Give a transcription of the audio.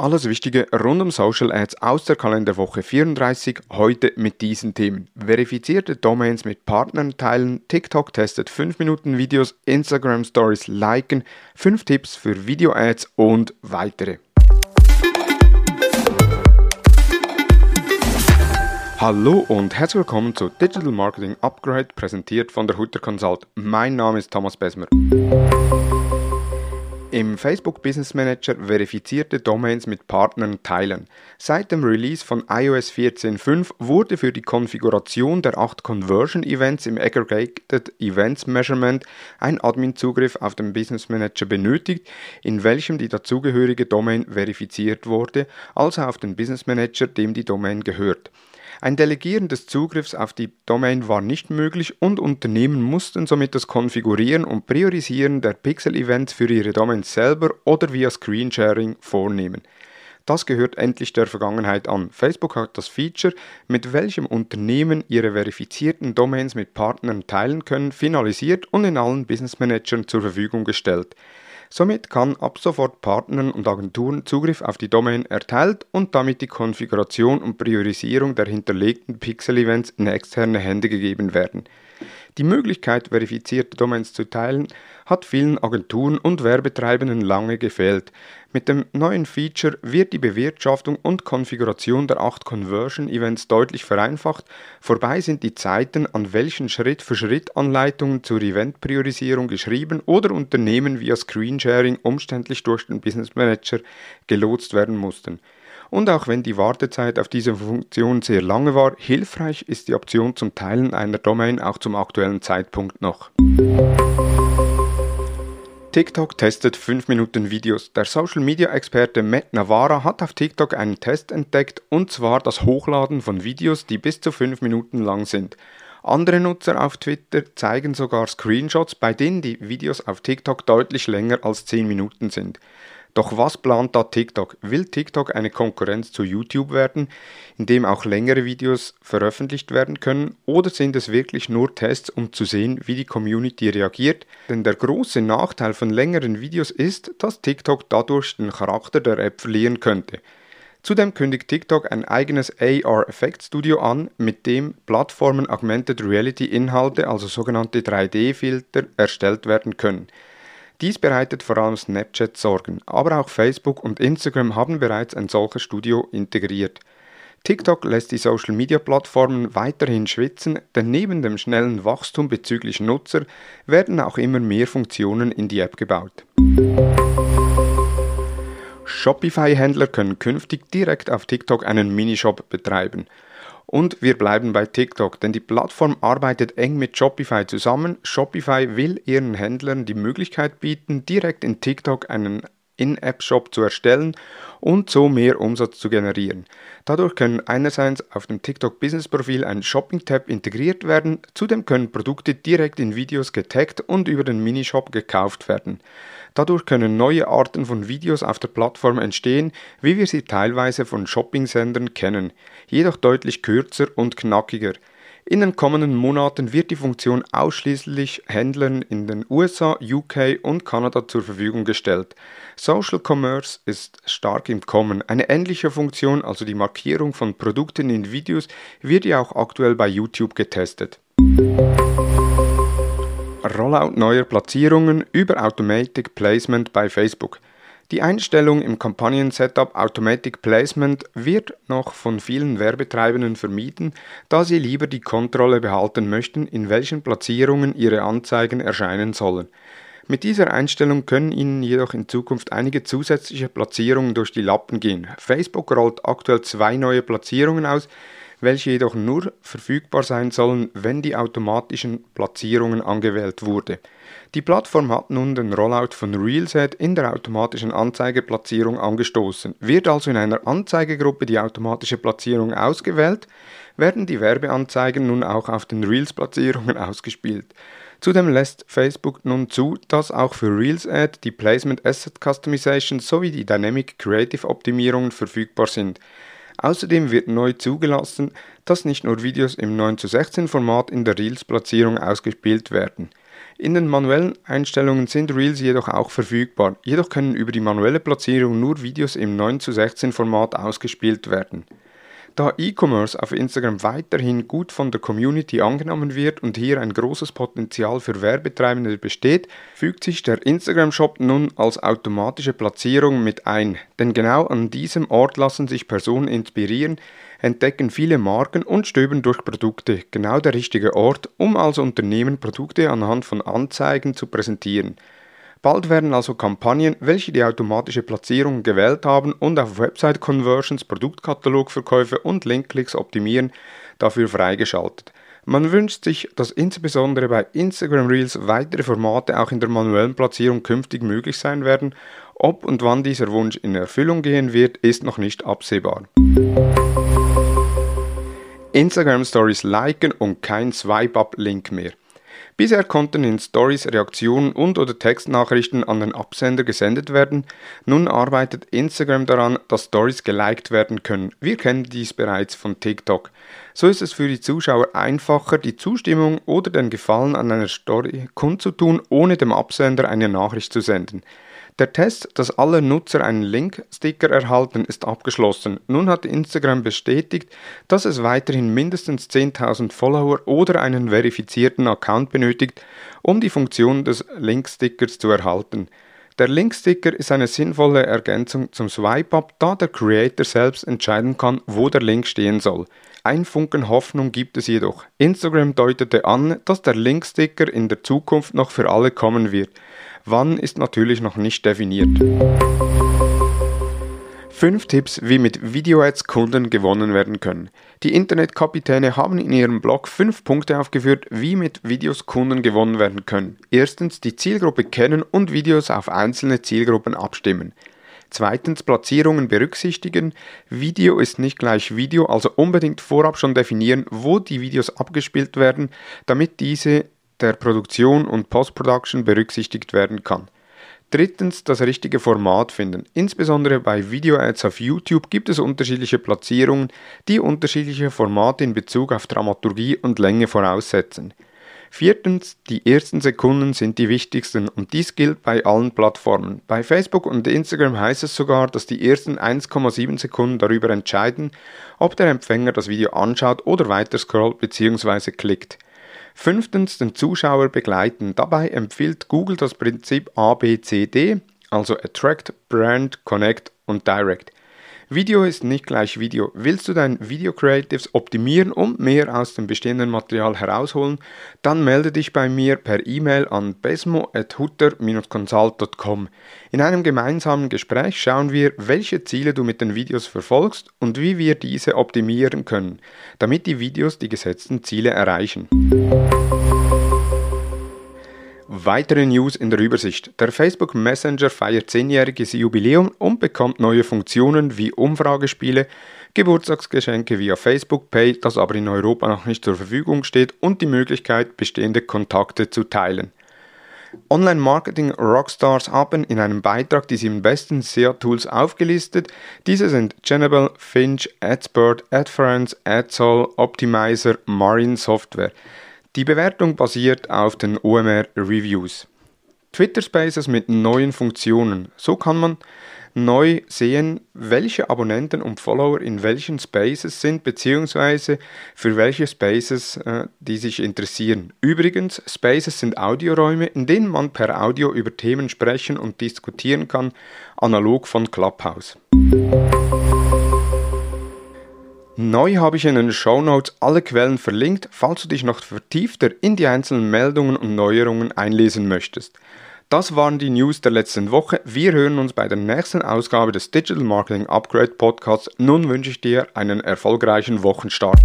Alles Wichtige rund um Social Ads aus der Kalenderwoche 34, heute mit diesen Themen. Verifizierte Domains mit Partnern teilen, TikTok testet 5 Minuten Videos, Instagram Stories liken, 5 Tipps für Video-Ads und weitere. Hallo und herzlich willkommen zu Digital Marketing Upgrade, präsentiert von der Hutter Consult. Mein Name ist Thomas Besmer. Im Facebook Business Manager verifizierte Domains mit Partnern teilen. Seit dem Release von iOS 14.5 wurde für die Konfiguration der acht Conversion Events im Aggregated Events Measurement ein Admin-Zugriff auf den Business Manager benötigt, in welchem die dazugehörige Domain verifiziert wurde, also auf den Business Manager, dem die Domain gehört. Ein Delegieren des Zugriffs auf die Domain war nicht möglich und Unternehmen mussten somit das Konfigurieren und Priorisieren der Pixel-Events für ihre Domains selber oder via Screensharing vornehmen. Das gehört endlich der Vergangenheit an. Facebook hat das Feature, mit welchem Unternehmen ihre verifizierten Domains mit Partnern teilen können, finalisiert und in allen Business Managern zur Verfügung gestellt. Somit kann ab sofort Partnern und Agenturen Zugriff auf die Domain erteilt und damit die Konfiguration und Priorisierung der hinterlegten Pixel-Events in externe Hände gegeben werden. Die Möglichkeit, verifizierte Domains zu teilen, hat vielen Agenturen und Werbetreibenden lange gefehlt. Mit dem neuen Feature wird die Bewirtschaftung und Konfiguration der acht Conversion-Events deutlich vereinfacht. Vorbei sind die Zeiten, an welchen Schritt-für-Schritt-Anleitungen zur Event-Priorisierung geschrieben oder Unternehmen via Screensharing umständlich durch den Business Manager gelotst werden mussten. Und auch wenn die Wartezeit auf diese Funktion sehr lange war, hilfreich ist die Option zum Teilen einer Domain auch zum aktuellen Zeitpunkt noch. TikTok testet 5 Minuten Videos. Der Social Media Experte Matt Navarra hat auf TikTok einen Test entdeckt und zwar das Hochladen von Videos, die bis zu 5 Minuten lang sind. Andere Nutzer auf Twitter zeigen sogar Screenshots, bei denen die Videos auf TikTok deutlich länger als 10 Minuten sind. Doch was plant da TikTok? Will TikTok eine Konkurrenz zu YouTube werden, in dem auch längere Videos veröffentlicht werden können? Oder sind es wirklich nur Tests, um zu sehen, wie die Community reagiert? Denn der große Nachteil von längeren Videos ist, dass TikTok dadurch den Charakter der App verlieren könnte. Zudem kündigt TikTok ein eigenes AR-Effektstudio an, mit dem Plattformen Augmented Reality Inhalte, also sogenannte 3D-Filter, erstellt werden können. Dies bereitet vor allem Snapchat Sorgen, aber auch Facebook und Instagram haben bereits ein solches Studio integriert. TikTok lässt die Social-Media-Plattformen weiterhin schwitzen, denn neben dem schnellen Wachstum bezüglich Nutzer werden auch immer mehr Funktionen in die App gebaut. Shopify-Händler können künftig direkt auf TikTok einen Minishop betreiben. Und wir bleiben bei TikTok, denn die Plattform arbeitet eng mit Shopify zusammen. Shopify will ihren Händlern die Möglichkeit bieten, direkt in TikTok einen in-App-Shop zu erstellen und so mehr Umsatz zu generieren. Dadurch können einerseits auf dem TikTok Business Profil ein Shopping-Tab integriert werden, zudem können Produkte direkt in Videos getaggt und über den Minishop gekauft werden. Dadurch können neue Arten von Videos auf der Plattform entstehen, wie wir sie teilweise von Shopping-Sendern kennen, jedoch deutlich kürzer und knackiger. In den kommenden Monaten wird die Funktion ausschließlich Händlern in den USA, UK und Kanada zur Verfügung gestellt. Social Commerce ist stark im Kommen. Eine ähnliche Funktion, also die Markierung von Produkten in Videos, wird ja auch aktuell bei YouTube getestet. Rollout neuer Platzierungen über Automatic Placement bei Facebook. Die Einstellung im Kampagnen-Setup Automatic Placement wird noch von vielen Werbetreibenden vermieden, da sie lieber die Kontrolle behalten möchten, in welchen Platzierungen ihre Anzeigen erscheinen sollen. Mit dieser Einstellung können Ihnen jedoch in Zukunft einige zusätzliche Platzierungen durch die Lappen gehen. Facebook rollt aktuell zwei neue Platzierungen aus, welche jedoch nur verfügbar sein sollen, wenn die automatischen Platzierungen angewählt wurde. Die Plattform hat nun den Rollout von RealSet in der automatischen Anzeigeplatzierung angestoßen. Wird also in einer Anzeigegruppe die automatische Platzierung ausgewählt, werden die Werbeanzeigen nun auch auf den Reels-Platzierungen ausgespielt. Zudem lässt Facebook nun zu, dass auch für Reels Ad die Placement Asset Customization sowie die Dynamic Creative Optimierungen verfügbar sind. Außerdem wird neu zugelassen, dass nicht nur Videos im 9 zu 16 Format in der Reels-Platzierung ausgespielt werden. In den manuellen Einstellungen sind Reels jedoch auch verfügbar, jedoch können über die manuelle Platzierung nur Videos im 9 zu 16 Format ausgespielt werden. Da E-Commerce auf Instagram weiterhin gut von der Community angenommen wird und hier ein großes Potenzial für Werbetreibende besteht, fügt sich der Instagram-Shop nun als automatische Platzierung mit ein. Denn genau an diesem Ort lassen sich Personen inspirieren, entdecken viele Marken und stöbern durch Produkte. Genau der richtige Ort, um als Unternehmen Produkte anhand von Anzeigen zu präsentieren. Bald werden also Kampagnen, welche die automatische Platzierung gewählt haben und auf Website Conversions, Produktkatalogverkäufe und Linkklicks optimieren, dafür freigeschaltet. Man wünscht sich, dass insbesondere bei Instagram Reels weitere Formate auch in der manuellen Platzierung künftig möglich sein werden. Ob und wann dieser Wunsch in Erfüllung gehen wird, ist noch nicht absehbar. Instagram Stories liken und kein Swipe-Up-Link mehr. Bisher konnten in Stories Reaktionen und/oder Textnachrichten an den Absender gesendet werden. Nun arbeitet Instagram daran, dass Stories geliked werden können. Wir kennen dies bereits von TikTok. So ist es für die Zuschauer einfacher, die Zustimmung oder den Gefallen an einer Story kundzutun, ohne dem Absender eine Nachricht zu senden. Der Test, dass alle Nutzer einen Link-Sticker erhalten, ist abgeschlossen. Nun hat Instagram bestätigt, dass es weiterhin mindestens 10.000 Follower oder einen verifizierten Account benötigt, um die Funktion des Link-Stickers zu erhalten. Der Link-Sticker ist eine sinnvolle Ergänzung zum Swipe-Up, da der Creator selbst entscheiden kann, wo der Link stehen soll. Ein Funken Hoffnung gibt es jedoch. Instagram deutete an, dass der Link-Sticker in der Zukunft noch für alle kommen wird. Wann ist natürlich noch nicht definiert. 5 Tipps, wie mit Video-Ads Kunden gewonnen werden können. Die Internetkapitäne haben in ihrem Blog 5 Punkte aufgeführt, wie mit Videos Kunden gewonnen werden können. Erstens die Zielgruppe kennen und Videos auf einzelne Zielgruppen abstimmen. Zweitens Platzierungen berücksichtigen. Video ist nicht gleich Video, also unbedingt vorab schon definieren, wo die Videos abgespielt werden, damit diese der Produktion und Post-Production berücksichtigt werden kann. Drittens das richtige Format finden. Insbesondere bei Video-Ads auf YouTube gibt es unterschiedliche Platzierungen, die unterschiedliche Formate in Bezug auf Dramaturgie und Länge voraussetzen. Viertens, die ersten Sekunden sind die wichtigsten und dies gilt bei allen Plattformen. Bei Facebook und Instagram heißt es sogar, dass die ersten 1,7 Sekunden darüber entscheiden, ob der Empfänger das Video anschaut oder weiter scrollt bzw. klickt. Fünftens den Zuschauer begleiten. Dabei empfiehlt Google das Prinzip ABCD, also Attract, Brand, Connect und Direct. Video ist nicht gleich Video. Willst du dein Video Creatives optimieren und mehr aus dem bestehenden Material herausholen, dann melde dich bei mir per E-Mail an besmo.hutter-consult.com. In einem gemeinsamen Gespräch schauen wir, welche Ziele du mit den Videos verfolgst und wie wir diese optimieren können, damit die Videos die gesetzten Ziele erreichen. Weitere News in der Übersicht. Der Facebook Messenger feiert 10-jähriges Jubiläum und bekommt neue Funktionen wie Umfragespiele, Geburtstagsgeschenke via Facebook Pay, das aber in Europa noch nicht zur Verfügung steht, und die Möglichkeit, bestehende Kontakte zu teilen. Online-Marketing-Rockstars haben in einem Beitrag die sieben besten SEO-Tools aufgelistet. Diese sind Genable, Finch, AdSpurt, AdFriends, AdSol, Optimizer, Marine Software. Die Bewertung basiert auf den OMR Reviews. Twitter Spaces mit neuen Funktionen. So kann man neu sehen, welche Abonnenten und Follower in welchen Spaces sind, beziehungsweise für welche Spaces äh, die sich interessieren. Übrigens, Spaces sind Audioräume, in denen man per Audio über Themen sprechen und diskutieren kann, analog von Clubhouse. Neu habe ich in den Show Notes alle Quellen verlinkt, falls du dich noch vertiefter in die einzelnen Meldungen und Neuerungen einlesen möchtest. Das waren die News der letzten Woche. Wir hören uns bei der nächsten Ausgabe des Digital Marketing Upgrade Podcasts. Nun wünsche ich dir einen erfolgreichen Wochenstart.